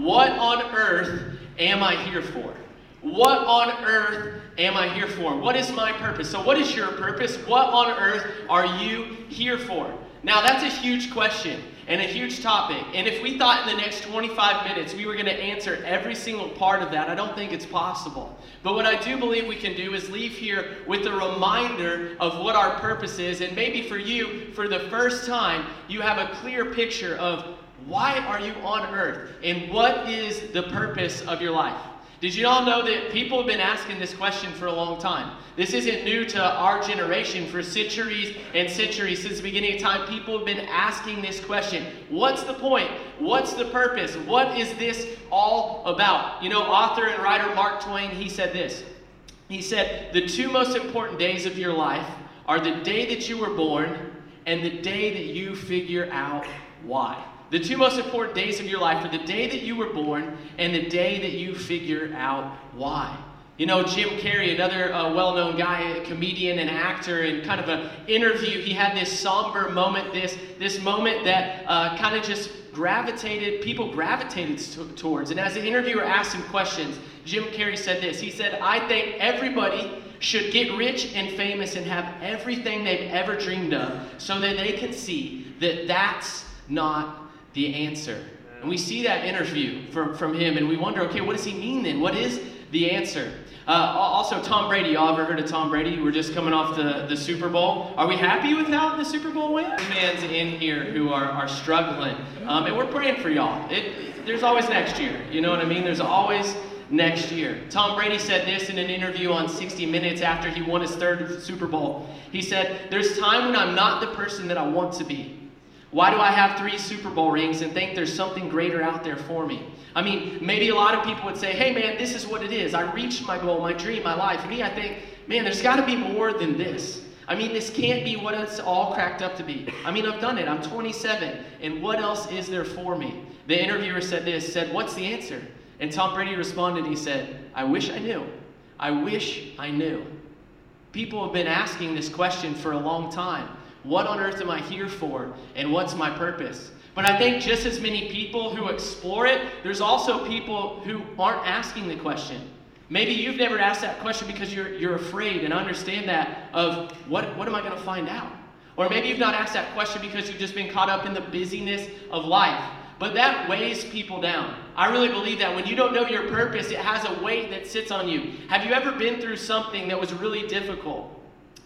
What on earth am I here for? What on earth am I here for? What is my purpose? So, what is your purpose? What on earth are you here for? Now, that's a huge question and a huge topic. And if we thought in the next 25 minutes we were going to answer every single part of that, I don't think it's possible. But what I do believe we can do is leave here with a reminder of what our purpose is. And maybe for you, for the first time, you have a clear picture of why are you on earth and what is the purpose of your life. Did you all know that people have been asking this question for a long time? This isn't new to our generation. For centuries and centuries, since the beginning of time, people have been asking this question What's the point? What's the purpose? What is this all about? You know, author and writer Mark Twain, he said this. He said, The two most important days of your life are the day that you were born and the day that you figure out why. The two most important days of your life are the day that you were born and the day that you figure out why. You know, Jim Carrey, another uh, well known guy, comedian and actor, in kind of an interview, he had this somber moment, this, this moment that uh, kind of just gravitated, people gravitated t- towards. And as the interviewer asked him questions, Jim Carrey said this He said, I think everybody should get rich and famous and have everything they've ever dreamed of so that they can see that that's not the answer. And we see that interview from, from him, and we wonder, okay, what does he mean then? What is the answer? Uh, also, Tom Brady. Y'all ever heard of Tom Brady? We're just coming off the, the Super Bowl. Are we happy with how the Super Bowl went? Fans in here who are, are struggling, um, and we're praying for y'all. It, there's always next year. You know what I mean? There's always next year. Tom Brady said this in an interview on 60 Minutes after he won his third Super Bowl. He said, There's time when I'm not the person that I want to be. Why do I have three Super Bowl rings and think there's something greater out there for me? I mean, maybe a lot of people would say, hey man, this is what it is. I reached my goal, my dream, my life. Me, I think, man, there's got to be more than this. I mean, this can't be what it's all cracked up to be. I mean, I've done it. I'm 27, and what else is there for me? The interviewer said this, said, what's the answer? And Tom Brady responded, he said, I wish I knew. I wish I knew. People have been asking this question for a long time. What on earth am I here for? And what's my purpose? But I think just as many people who explore it, there's also people who aren't asking the question. Maybe you've never asked that question because you're, you're afraid and understand that of what, what am I going to find out? Or maybe you've not asked that question because you've just been caught up in the busyness of life. But that weighs people down. I really believe that when you don't know your purpose, it has a weight that sits on you. Have you ever been through something that was really difficult?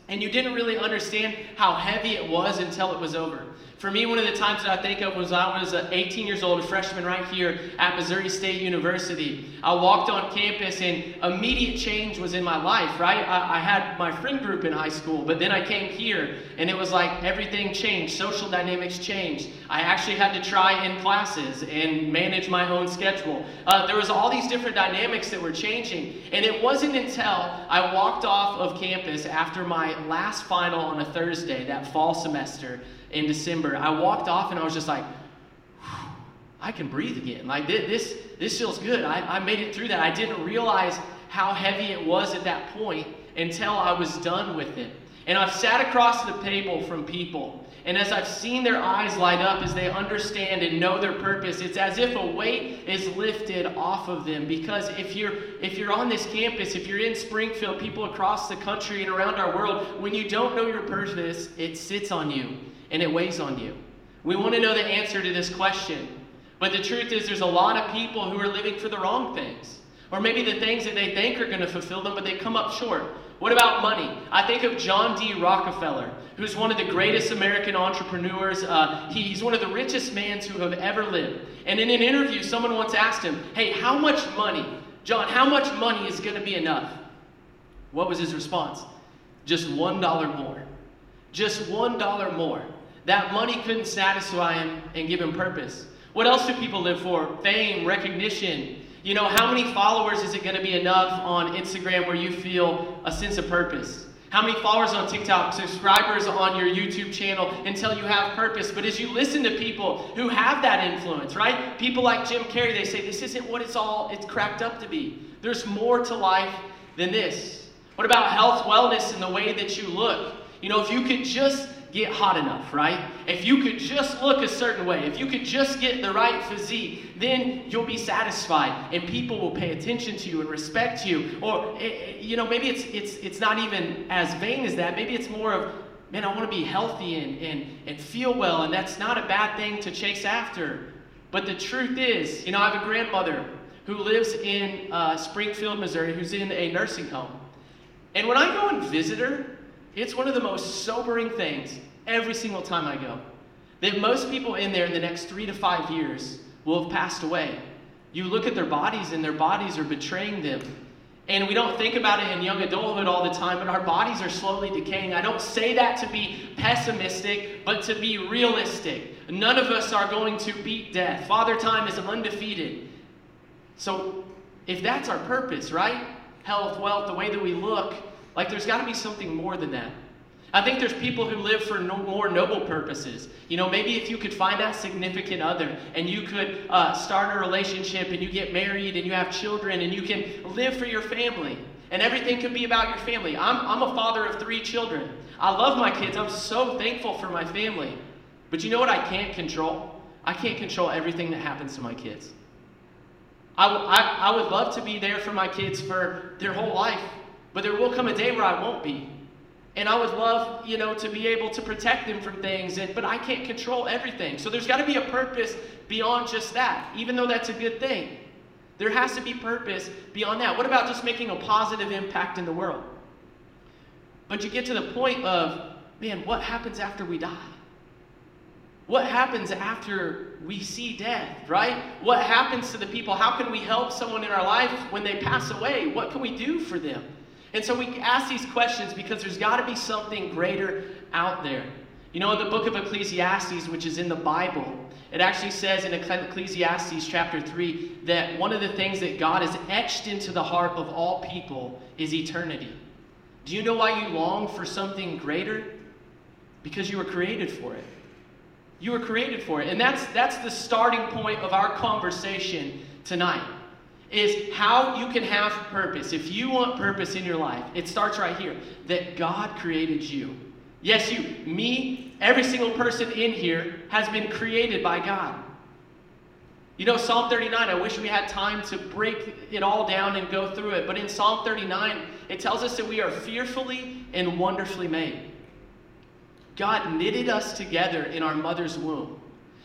And you didn't really understand how heavy it was until it was over. For me, one of the times that I think of was I was 18 years old, a freshman right here at Missouri State University. I walked on campus and immediate change was in my life, right? I, I, had my friend group in high school, but then I came here and it was like everything changed. Social dynamics changed. I actually had to try in classes and manage my own schedule. Uh, there was all these different dynamics that were changing. And it wasn't until I walked off of campus after my last final on a Thursday, that fall semester, in December, I walked off and I was just like, I can breathe again. Like this, this feels good. I, I made it through that. I didn't realize how heavy it was at that point until I was done with it. And I've sat across the table from people, and as I've seen their eyes light up as they understand and know their purpose, it's as if a weight is lifted off of them. Because if you're if you're on this campus, if you're in Springfield, people across the country and around our world, when you don't know your purpose, it sits on you and it weighs on you. We want to know the answer to this question. But the truth is, there's a lot of people who are living for the wrong things. Or maybe the things that they think are going to fulfill them, but they come up short. What about money? I think of John D. Rockefeller, who's one of the greatest American entrepreneurs. Uh, he's one of the richest men who have ever lived. And in an interview, someone once asked him, Hey, how much money, John, how much money is going to be enough? What was his response? Just $1 more. Just $1 more. That money couldn't satisfy him and give him purpose. What else do people live for? Fame, recognition. You know, how many followers is it going to be enough on Instagram where you feel a sense of purpose? How many followers on TikTok, subscribers on your YouTube channel until you have purpose? But as you listen to people who have that influence, right? People like Jim Carrey, they say this isn't what it's all it's cracked up to be. There's more to life than this. What about health, wellness, and the way that you look? You know, if you could just get hot enough, right? If you could just look a certain way, if you could just get the right physique, then you'll be satisfied and people will pay attention to you and respect you. Or, eh, eh, you know, maybe it's, it's, it's not even as vain as that. Maybe it's more of, man, I want to be healthy and, and, and feel well, and that's not a bad thing to chase after. But the truth is, you know, I have a grandmother who lives in uh, Springfield, Missouri, who's in a nursing home. And when I go and visit her, it's one of the most sobering things every single time I go. That most people in there in the next three to five years will have passed away. You look at their bodies, and their bodies are betraying them. And we don't think about it in young adulthood all the time, but our bodies are slowly decaying. I don't say that to be pessimistic, but to be realistic. None of us are going to beat death. Father Time is undefeated. So, if that's our purpose, right? Health, wealth, the way that we look, like there's got to be something more than that. I think there's people who live for no more noble purposes. You know, maybe if you could find that significant other and you could uh, start a relationship and you get married and you have children and you can live for your family and everything could be about your family. I'm, I'm a father of three children. I love my kids. I'm so thankful for my family. But you know what I can't control? I can't control everything that happens to my kids. I, I, I would love to be there for my kids for their whole life, but there will come a day where I won't be. And I would love, you know, to be able to protect them from things, and, but I can't control everything. So there's got to be a purpose beyond just that, even though that's a good thing. There has to be purpose beyond that. What about just making a positive impact in the world? But you get to the point of, man, what happens after we die? What happens after we see death, right? What happens to the people? How can we help someone in our life when they pass away? What can we do for them? And so we ask these questions because there's got to be something greater out there. You know, the book of Ecclesiastes, which is in the Bible, it actually says in Ecclesiastes chapter 3 that one of the things that God has etched into the heart of all people is eternity. Do you know why you long for something greater? Because you were created for it. You were created for it. And that's, that's the starting point of our conversation tonight is how you can have purpose. If you want purpose in your life, it starts right here that God created you. Yes, you, me, every single person in here has been created by God. You know, Psalm 39, I wish we had time to break it all down and go through it, but in Psalm 39, it tells us that we are fearfully and wonderfully made. God knitted us together in our mother's womb.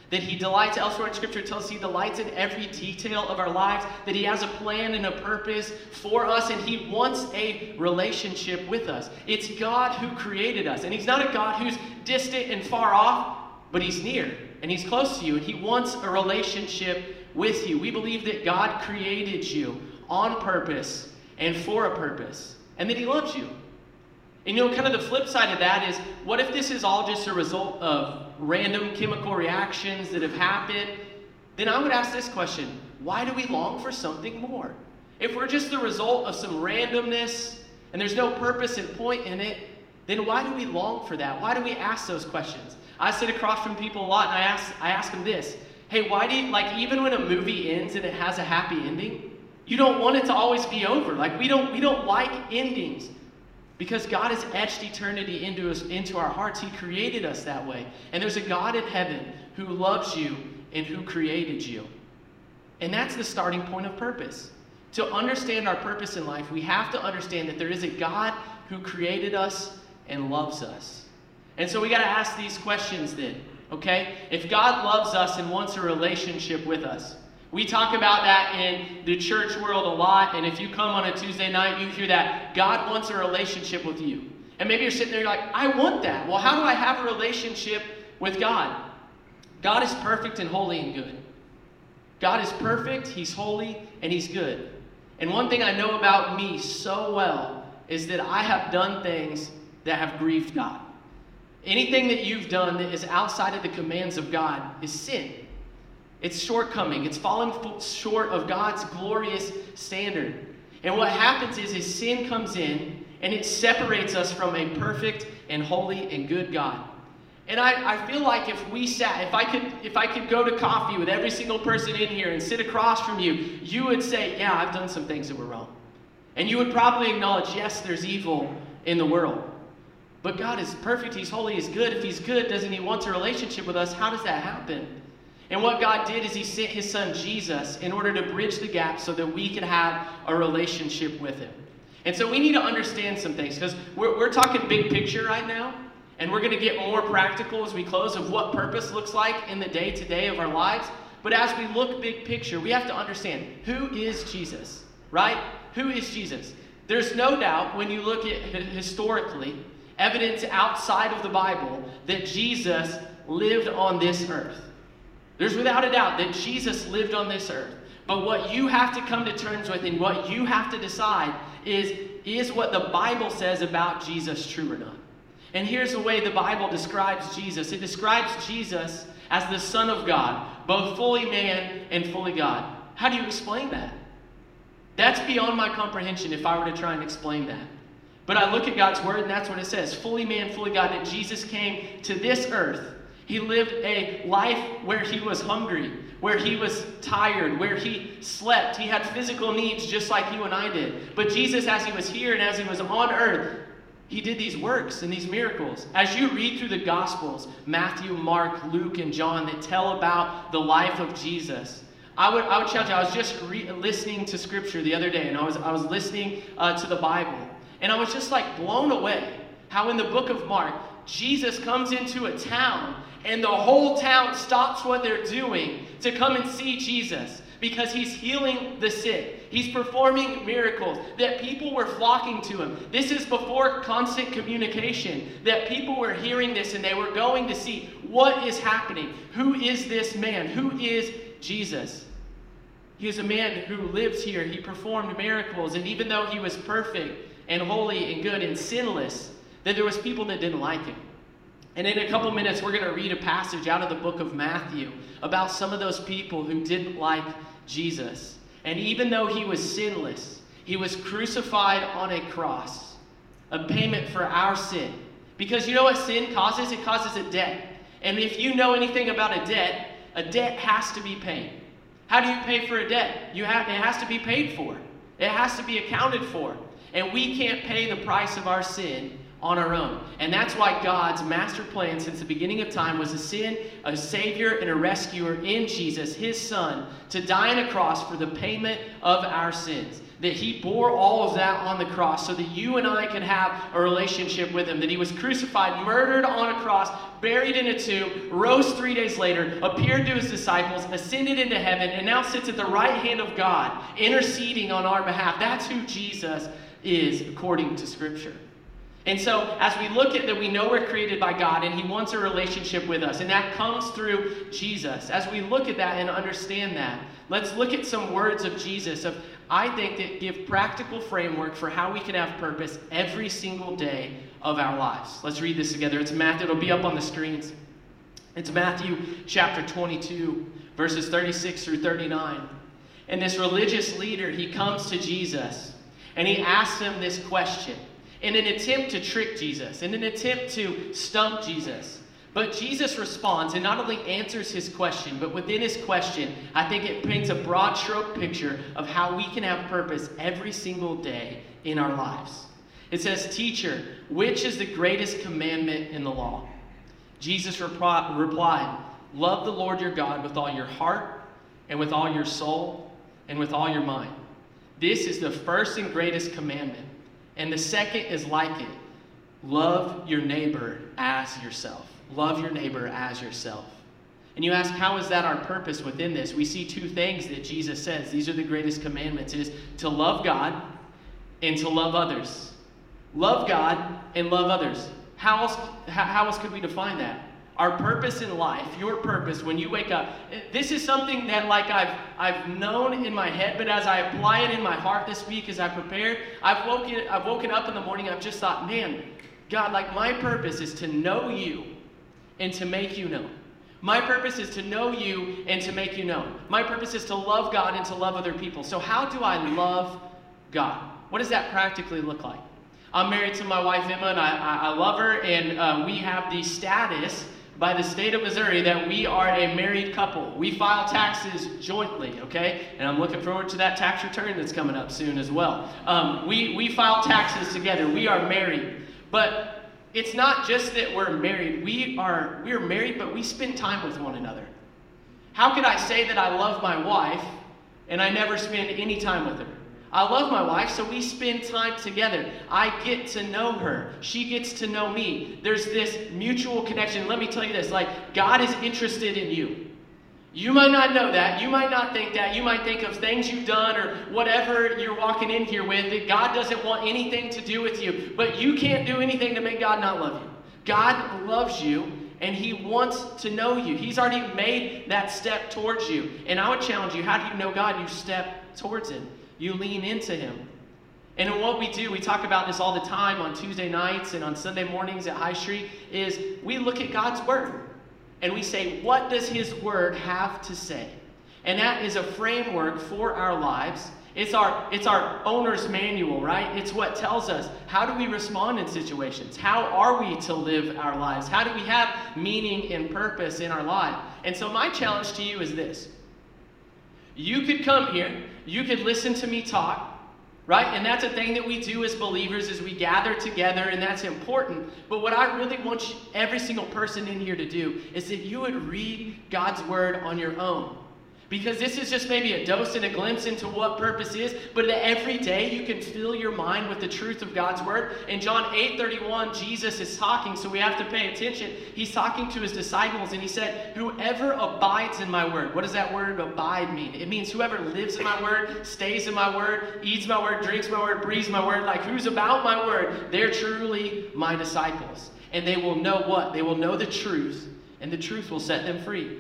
That He delights, elsewhere in Scripture tells us He delights in every detail of our lives, that He has a plan and a purpose for us, and He wants a relationship with us. It's God who created us, and He's not a God who's distant and far off, but He's near, and He's close to you, and He wants a relationship with you. We believe that God created you on purpose and for a purpose, and that He loves you. And you know, kind of the flip side of that is what if this is all just a result of random chemical reactions that have happened? Then I would ask this question why do we long for something more? If we're just the result of some randomness and there's no purpose and point in it, then why do we long for that? Why do we ask those questions? I sit across from people a lot and I ask, I ask them this Hey, why do you, like, even when a movie ends and it has a happy ending, you don't want it to always be over. Like, we don't, we don't like endings. Because God has etched eternity into us, into our hearts. He created us that way. And there's a God in heaven who loves you and who created you. And that's the starting point of purpose. To understand our purpose in life, we have to understand that there is a God who created us and loves us. And so we got to ask these questions then, okay? If God loves us and wants a relationship with us, we talk about that in the church world a lot, and if you come on a Tuesday night, you hear that God wants a relationship with you. And maybe you're sitting there, you're like, I want that. Well, how do I have a relationship with God? God is perfect and holy and good. God is perfect, He's holy, and He's good. And one thing I know about me so well is that I have done things that have grieved God. Anything that you've done that is outside of the commands of God is sin. It's shortcoming. It's falling short of God's glorious standard. And what happens is his sin comes in and it separates us from a perfect and holy and good God. And I, I feel like if we sat, if I could if I could go to coffee with every single person in here and sit across from you, you would say, Yeah, I've done some things that were wrong. And you would probably acknowledge, yes, there's evil in the world. But God is perfect, He's holy, He's good. If He's good, doesn't He want a relationship with us? How does that happen? And what God did is He sent His Son Jesus in order to bridge the gap so that we could have a relationship with Him. And so we need to understand some things because we're, we're talking big picture right now. And we're going to get more practical as we close of what purpose looks like in the day to day of our lives. But as we look big picture, we have to understand who is Jesus, right? Who is Jesus? There's no doubt when you look at historically, evidence outside of the Bible that Jesus lived on this earth. There's without a doubt that Jesus lived on this earth. But what you have to come to terms with and what you have to decide is is what the Bible says about Jesus true or not? And here's the way the Bible describes Jesus it describes Jesus as the Son of God, both fully man and fully God. How do you explain that? That's beyond my comprehension if I were to try and explain that. But I look at God's word and that's what it says fully man, fully God, that Jesus came to this earth. He lived a life where he was hungry, where he was tired, where he slept. He had physical needs just like you and I did. But Jesus, as he was here and as he was on earth, he did these works and these miracles. As you read through the Gospels, Matthew, Mark, Luke, and John, that tell about the life of Jesus, I would, I would challenge you. I was just re- listening to Scripture the other day, and I was, I was listening uh, to the Bible. And I was just like blown away how in the book of Mark, Jesus comes into a town and the whole town stops what they're doing to come and see Jesus because he's healing the sick. He's performing miracles that people were flocking to him. This is before constant communication, that people were hearing this and they were going to see what is happening. Who is this man? Who is Jesus? He is a man who lives here. He performed miracles, and even though he was perfect, and holy and good and sinless, that there was people that didn't like him. And in a couple minutes, we're going to read a passage out of the book of Matthew about some of those people who didn't like Jesus. And even though he was sinless, he was crucified on a cross, a payment for our sin. Because you know what sin causes? It causes a debt. And if you know anything about a debt, a debt has to be paid. How do you pay for a debt? You have, it has to be paid for. It has to be accounted for. And we can't pay the price of our sin on our own. And that's why God's master plan since the beginning of time was to send a Savior and a rescuer in Jesus, His Son, to die on a cross for the payment of our sins. That He bore all of that on the cross so that you and I could have a relationship with Him. That He was crucified, murdered on a cross, buried in a tomb, rose three days later, appeared to His disciples, ascended into heaven, and now sits at the right hand of God, interceding on our behalf. That's who Jesus is according to Scripture. And so, as we look at that, we know we're created by God and He wants a relationship with us, and that comes through Jesus. As we look at that and understand that, let's look at some words of Jesus of I think that give practical framework for how we can have purpose every single day of our lives. Let's read this together. It's Matthew, it'll be up on the screens. It's Matthew chapter 22, verses 36 through 39. And this religious leader, he comes to Jesus and he asks him this question in an attempt to trick Jesus, in an attempt to stump Jesus. But Jesus responds and not only answers his question, but within his question, I think it paints a broad stroke picture of how we can have purpose every single day in our lives. It says, Teacher, which is the greatest commandment in the law? Jesus replied, Love the Lord your God with all your heart, and with all your soul, and with all your mind. This is the first and greatest commandment. And the second is like it love your neighbor as yourself. Love your neighbor as yourself. And you ask, how is that our purpose within this? We see two things that Jesus says. These are the greatest commandments is to love God and to love others. Love God and love others. How else, how else could we define that? Our purpose in life, your purpose when you wake up. This is something that like I've I've known in my head, but as I apply it in my heart this week as I prepare, I've woken I've woken up in the morning, I've just thought, man, God, like my purpose is to know you and to make you known. My purpose is to know you and to make you known. My purpose is to love God and to love other people. So how do I love God? What does that practically look like? I'm married to my wife Emma, and I, I, love her, and uh, we have the status by the state of Missouri that we are a married couple. We file taxes jointly, okay? And I'm looking forward to that tax return that's coming up soon as well. Um, we, we file taxes together. We are married. But it's not just that we're married. We are we are married, but we spend time with one another. How could I say that I love my wife and I never spend any time with her? I love my wife, so we spend time together. I get to know her. She gets to know me. There's this mutual connection. Let me tell you this like, God is interested in you. You might not know that. You might not think that. You might think of things you've done or whatever you're walking in here with that God doesn't want anything to do with you. But you can't do anything to make God not love you. God loves you and He wants to know you. He's already made that step towards you. And I would challenge you how do you know God? You step towards Him, you lean into Him. And what we do, we talk about this all the time on Tuesday nights and on Sunday mornings at High Street, is we look at God's Word and we say, what does His Word have to say? And that is a framework for our lives. It's our, it's our owner's manual, right? It's what tells us how do we respond in situations? How are we to live our lives? How do we have meaning and purpose in our life? And so, my challenge to you is this you could come here, you could listen to me talk, right? And that's a thing that we do as believers is we gather together and that's important. But what I really want every single person in here to do is that you would read God's word on your own. Because this is just maybe a dose and a glimpse into what purpose is, but every day you can fill your mind with the truth of God's word. In John 8 31, Jesus is talking, so we have to pay attention. He's talking to his disciples, and he said, Whoever abides in my word. What does that word abide mean? It means whoever lives in my word, stays in my word, eats my word, drinks my word, breathes my word, like who's about my word, they're truly my disciples. And they will know what? They will know the truth, and the truth will set them free.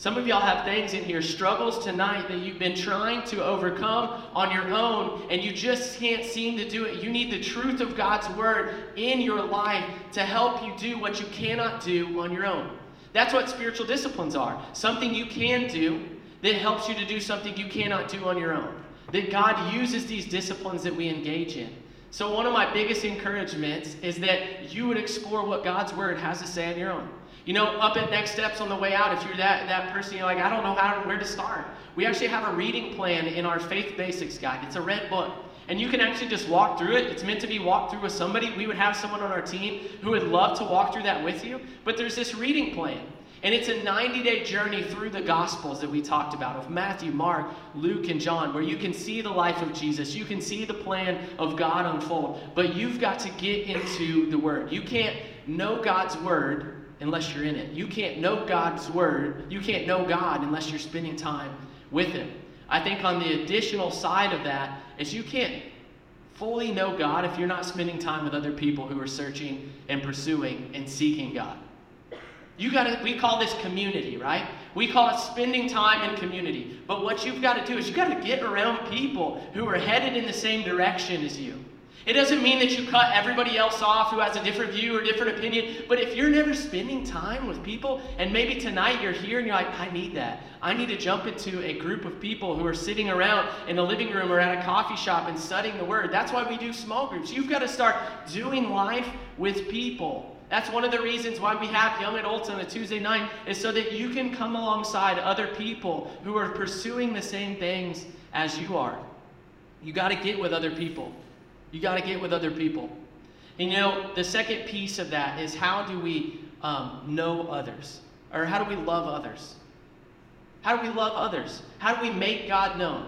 Some of y'all have things in here, struggles tonight that you've been trying to overcome on your own, and you just can't seem to do it. You need the truth of God's word in your life to help you do what you cannot do on your own. That's what spiritual disciplines are something you can do that helps you to do something you cannot do on your own. That God uses these disciplines that we engage in. So, one of my biggest encouragements is that you would explore what God's word has to say on your own. You know, up at Next Steps on the way out, if you're that, that person, you're like, I don't know how where to start. We actually have a reading plan in our Faith Basics Guide. It's a red book. And you can actually just walk through it. It's meant to be walked through with somebody. We would have someone on our team who would love to walk through that with you. But there's this reading plan. And it's a 90 day journey through the Gospels that we talked about of Matthew, Mark, Luke, and John, where you can see the life of Jesus. You can see the plan of God unfold. But you've got to get into the Word. You can't know God's Word unless you're in it. You can't know God's word. You can't know God unless you're spending time with Him. I think on the additional side of that is you can't fully know God if you're not spending time with other people who are searching and pursuing and seeking God. You got to we call this community, right? We call it spending time in community. But what you've got to do is you got to get around people who are headed in the same direction as you. It doesn't mean that you cut everybody else off who has a different view or different opinion, but if you're never spending time with people, and maybe tonight you're here and you're like, I need that. I need to jump into a group of people who are sitting around in a living room or at a coffee shop and studying the Word. That's why we do small groups. You've got to start doing life with people. That's one of the reasons why we have Young Adults on a Tuesday night, is so that you can come alongside other people who are pursuing the same things as you are. You got to get with other people. You got to get with other people. And you know, the second piece of that is how do we um, know others? Or how do we love others? How do we love others? How do we make God known?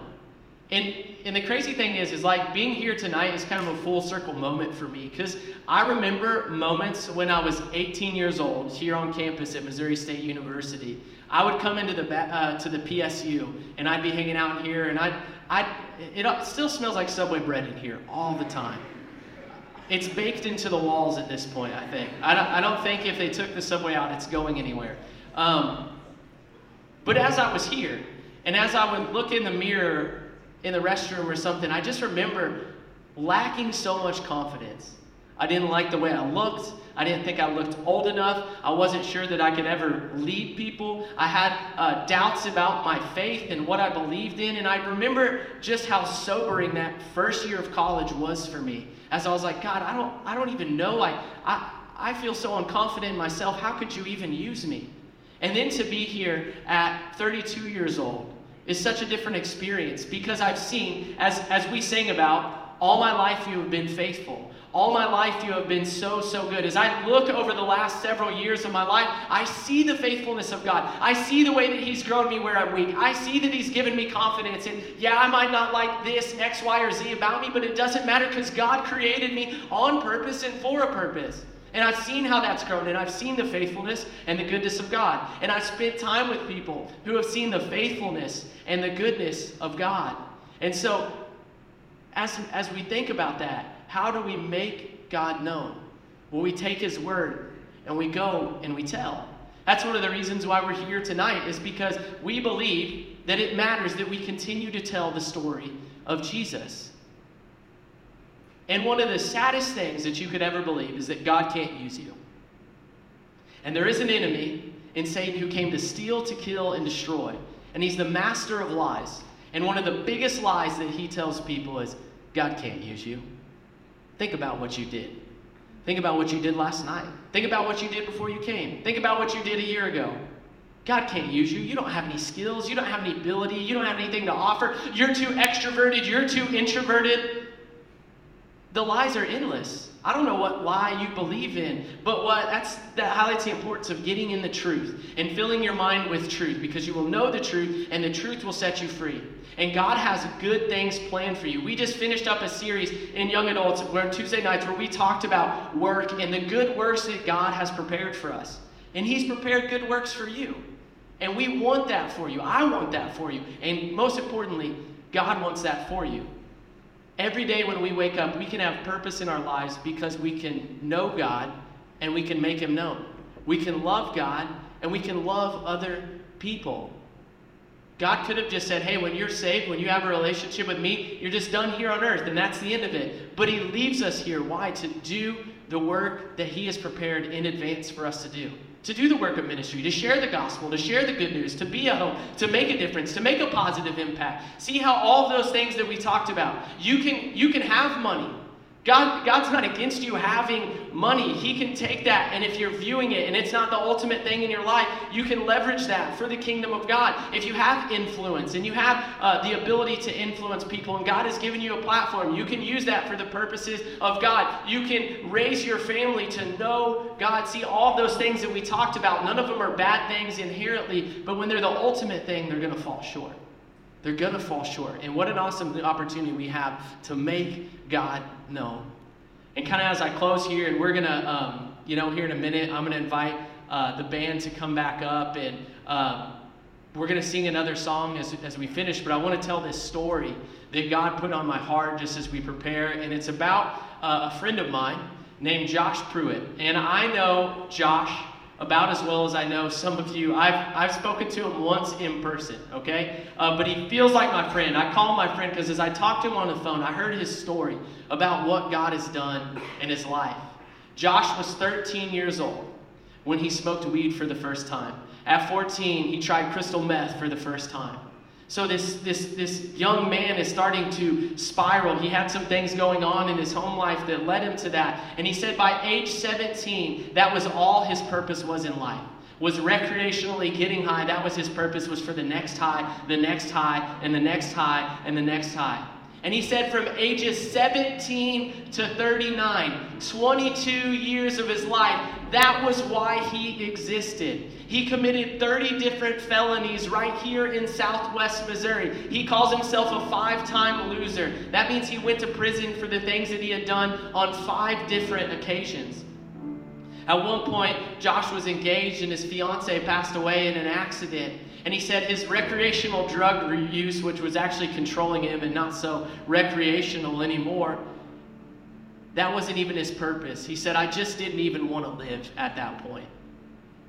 And, and the crazy thing is, is like being here tonight is kind of a full circle moment for me because I remember moments when I was 18 years old here on campus at Missouri State University. I would come into the uh, to the PSU and I'd be hanging out here and I'd I, it still smells like Subway bread in here all the time. It's baked into the walls at this point, I think. I don't, I don't think if they took the Subway out, it's going anywhere. Um, but as I was here, and as I would look in the mirror in the restroom or something, I just remember lacking so much confidence. I didn't like the way I looked. I didn't think I looked old enough. I wasn't sure that I could ever lead people. I had uh, doubts about my faith and what I believed in. And I remember just how sobering that first year of college was for me. As I was like, God, I don't, I don't even know. I, I, I feel so unconfident in myself. How could you even use me? And then to be here at 32 years old is such a different experience because I've seen, as, as we sang about, All my life you have been faithful. All my life, you have been so, so good. As I look over the last several years of my life, I see the faithfulness of God. I see the way that He's grown me where I'm weak. I see that He's given me confidence. And yeah, I might not like this, X, Y, or Z about me, but it doesn't matter because God created me on purpose and for a purpose. And I've seen how that's grown, and I've seen the faithfulness and the goodness of God. And I've spent time with people who have seen the faithfulness and the goodness of God. And so, as, as we think about that, how do we make God known? Well, we take His word and we go and we tell. That's one of the reasons why we're here tonight, is because we believe that it matters that we continue to tell the story of Jesus. And one of the saddest things that you could ever believe is that God can't use you. And there is an enemy in Satan who came to steal, to kill, and destroy. And he's the master of lies. And one of the biggest lies that he tells people is God can't use you. Think about what you did. Think about what you did last night. Think about what you did before you came. Think about what you did a year ago. God can't use you. You don't have any skills. You don't have any ability. You don't have anything to offer. You're too extroverted. You're too introverted. The lies are endless. I don't know what lie you believe in, but what that's that highlights the importance of getting in the truth and filling your mind with truth because you will know the truth and the truth will set you free. And God has good things planned for you. We just finished up a series in young adults where Tuesday nights where we talked about work and the good works that God has prepared for us. And He's prepared good works for you. And we want that for you. I want that for you. And most importantly, God wants that for you. Every day when we wake up, we can have purpose in our lives because we can know God and we can make Him known. We can love God and we can love other people. God could have just said, hey, when you're saved, when you have a relationship with me, you're just done here on earth, and that's the end of it. But He leaves us here. Why? To do the work that He has prepared in advance for us to do to do the work of ministry, to share the gospel, to share the good news, to be a hope, to make a difference, to make a positive impact. See how all those things that we talked about, you can you can have money. God, God's not against you having money. He can take that, and if you're viewing it and it's not the ultimate thing in your life, you can leverage that for the kingdom of God. If you have influence and you have uh, the ability to influence people, and God has given you a platform, you can use that for the purposes of God. You can raise your family to know God. See, all those things that we talked about, none of them are bad things inherently, but when they're the ultimate thing, they're going to fall short. They're going to fall short. And what an awesome opportunity we have to make God known. And kind of as I close here, and we're going to, um, you know, here in a minute, I'm going to invite uh, the band to come back up and um, we're going to sing another song as, as we finish. But I want to tell this story that God put on my heart just as we prepare. And it's about uh, a friend of mine named Josh Pruitt. And I know Josh about as well as I know some of you. I've, I've spoken to him once in person, okay? Uh, but he feels like my friend. I call him my friend because as I talked to him on the phone, I heard his story about what God has done in his life. Josh was 13 years old when he smoked weed for the first time. At 14, he tried crystal meth for the first time. So this, this, this young man is starting to spiral. He had some things going on in his home life that led him to that. And he said by age 17, that was all his purpose was in life. Was recreationally getting high. That was his purpose, was for the next high, the next high, and the next high, and the next high. And he said from ages 17 to 39, 22 years of his life, that was why he existed. He committed 30 different felonies right here in southwest Missouri. He calls himself a five time loser. That means he went to prison for the things that he had done on five different occasions. At one point, Josh was engaged and his fiance passed away in an accident. And he said his recreational drug use, which was actually controlling him and not so recreational anymore, that wasn't even his purpose. He said, I just didn't even want to live at that point.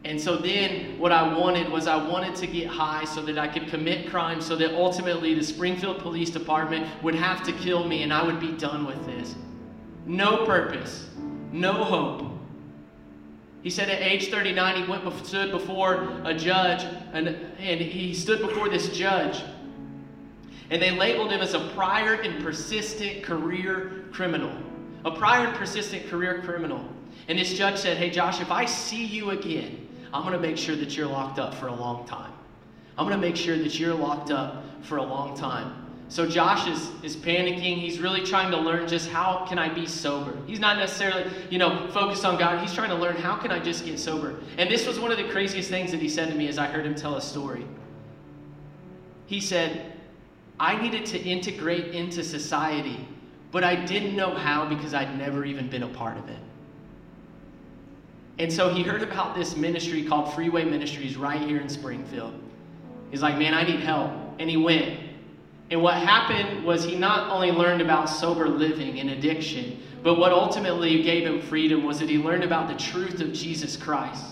And so then what I wanted was I wanted to get high so that I could commit crime so that ultimately the Springfield Police Department would have to kill me and I would be done with this. No purpose, no hope. He said at age 39, he went stood before a judge, and, and he stood before this judge. And they labeled him as a prior and persistent career criminal. A prior and persistent career criminal. And this judge said, Hey, Josh, if I see you again, I'm going to make sure that you're locked up for a long time. I'm going to make sure that you're locked up for a long time. So Josh is, is panicking. He's really trying to learn just how can I be sober. He's not necessarily, you know, focused on God. He's trying to learn how can I just get sober. And this was one of the craziest things that he said to me as I heard him tell a story. He said, I needed to integrate into society, but I didn't know how because I'd never even been a part of it. And so he heard about this ministry called Freeway Ministries right here in Springfield. He's like, man, I need help. And he went. And what happened was he not only learned about sober living and addiction, but what ultimately gave him freedom was that he learned about the truth of Jesus Christ.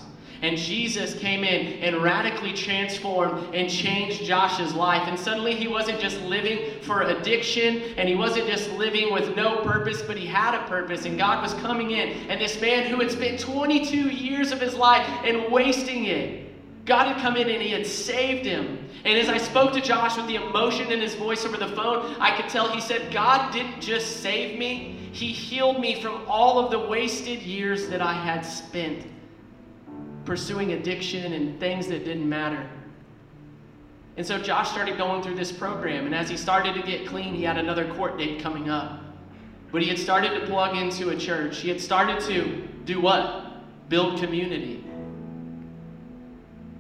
And Jesus came in and radically transformed and changed Josh's life. And suddenly he wasn't just living for addiction and he wasn't just living with no purpose, but he had a purpose. And God was coming in. And this man who had spent 22 years of his life and wasting it, God had come in and he had saved him. And as I spoke to Josh with the emotion in his voice over the phone, I could tell he said, God didn't just save me, he healed me from all of the wasted years that I had spent pursuing addiction and things that didn't matter. And so Josh started going through this program, and as he started to get clean, he had another court date coming up. But he had started to plug into a church. He had started to do what? Build community.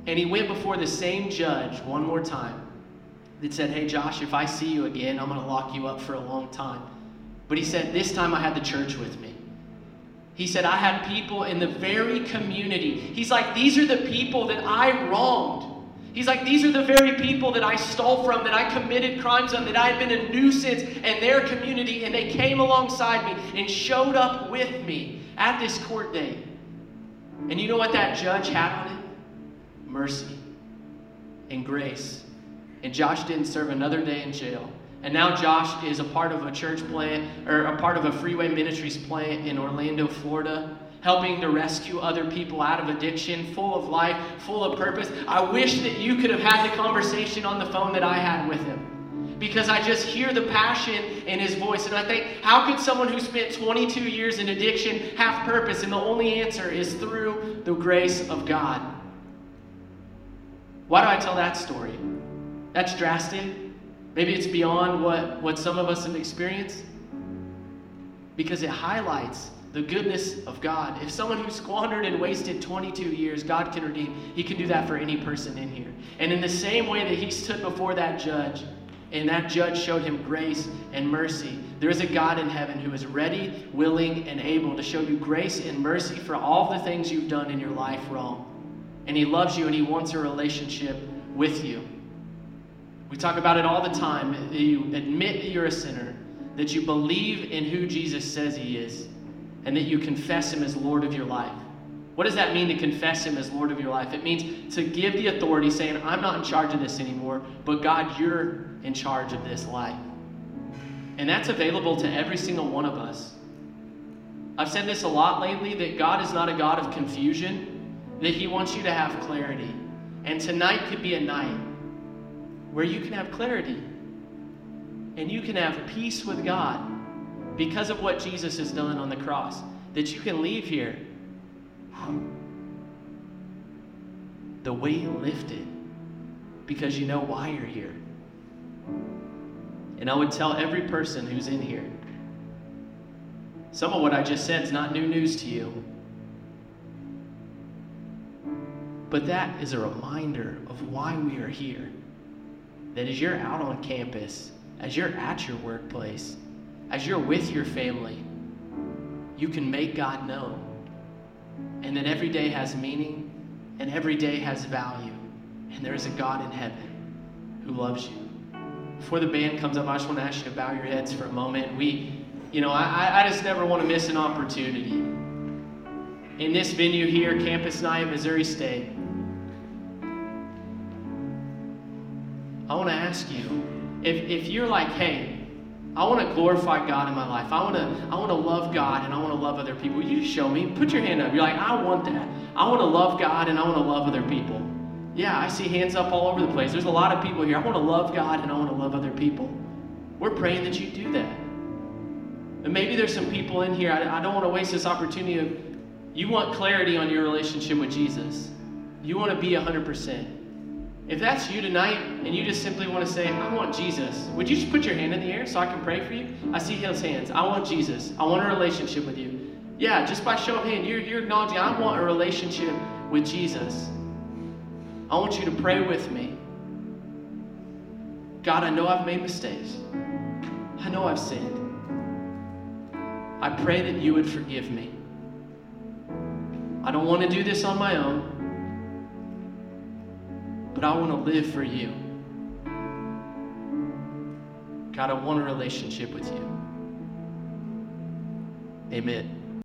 And he went before the same judge one more time that said, Hey, Josh, if I see you again, I'm going to lock you up for a long time. But he said, This time I had the church with me. He said, I had people in the very community. He's like, These are the people that I wronged. He's like, These are the very people that I stole from, that I committed crimes on, that I had been a nuisance in their community, and they came alongside me and showed up with me at this court date. And you know what that judge had on it? Mercy and grace. And Josh didn't serve another day in jail. And now Josh is a part of a church plant, or a part of a Freeway Ministries plant in Orlando, Florida, helping to rescue other people out of addiction, full of life, full of purpose. I wish that you could have had the conversation on the phone that I had with him. Because I just hear the passion in his voice. And I think, how could someone who spent 22 years in addiction have purpose? And the only answer is through the grace of God. Why do I tell that story? That's drastic. Maybe it's beyond what, what some of us have experienced. Because it highlights the goodness of God. If someone who squandered and wasted 22 years, God can redeem, He can do that for any person in here. And in the same way that He stood before that judge, and that judge showed him grace and mercy. There is a God in heaven who is ready, willing, and able to show you grace and mercy for all the things you've done in your life wrong. And He loves you and He wants a relationship with you. We talk about it all the time. You admit that you're a sinner, that you believe in who Jesus says He is, and that you confess Him as Lord of your life. What does that mean to confess Him as Lord of your life? It means to give the authority, saying, I'm not in charge of this anymore, but God, you're in charge of this life. And that's available to every single one of us. I've said this a lot lately that God is not a God of confusion, that He wants you to have clarity. And tonight could be a night where you can have clarity and you can have peace with God because of what Jesus has done on the cross. That you can leave here the weight lifted because you know why you're here. And I would tell every person who's in here some of what I just said is not new news to you. But that is a reminder of why we are here that as you're out on campus, as you're at your workplace, as you're with your family, you can make God known. And that every day has meaning and every day has value. And there is a God in heaven who loves you. Before the band comes up, I just want to ask you to bow your heads for a moment. We, you know, I, I just never want to miss an opportunity. In this venue here, Campus Night, Missouri State, I want to ask you if, if you're like, hey, I want to glorify God in my life. I want to I want to love God and I want to love other people. You show me. Put your hand up. You're like, I want that. I want to love God and I want to love other people. Yeah, I see hands up all over the place. There's a lot of people here. I want to love God and I want to love other people. We're praying that you do that. And maybe there's some people in here. I, I don't want to waste this opportunity of you want clarity on your relationship with Jesus. You want to be 100%. If that's you tonight and you just simply want to say, I want Jesus, would you just put your hand in the air so I can pray for you? I see those hands. I want Jesus. I want a relationship with you. Yeah, just by show of hand, you're, you're acknowledging, I want a relationship with Jesus. I want you to pray with me. God, I know I've made mistakes. I know I've sinned. I pray that you would forgive me. I don't want to do this on my own, but I want to live for you. God, I want a relationship with you. Amen.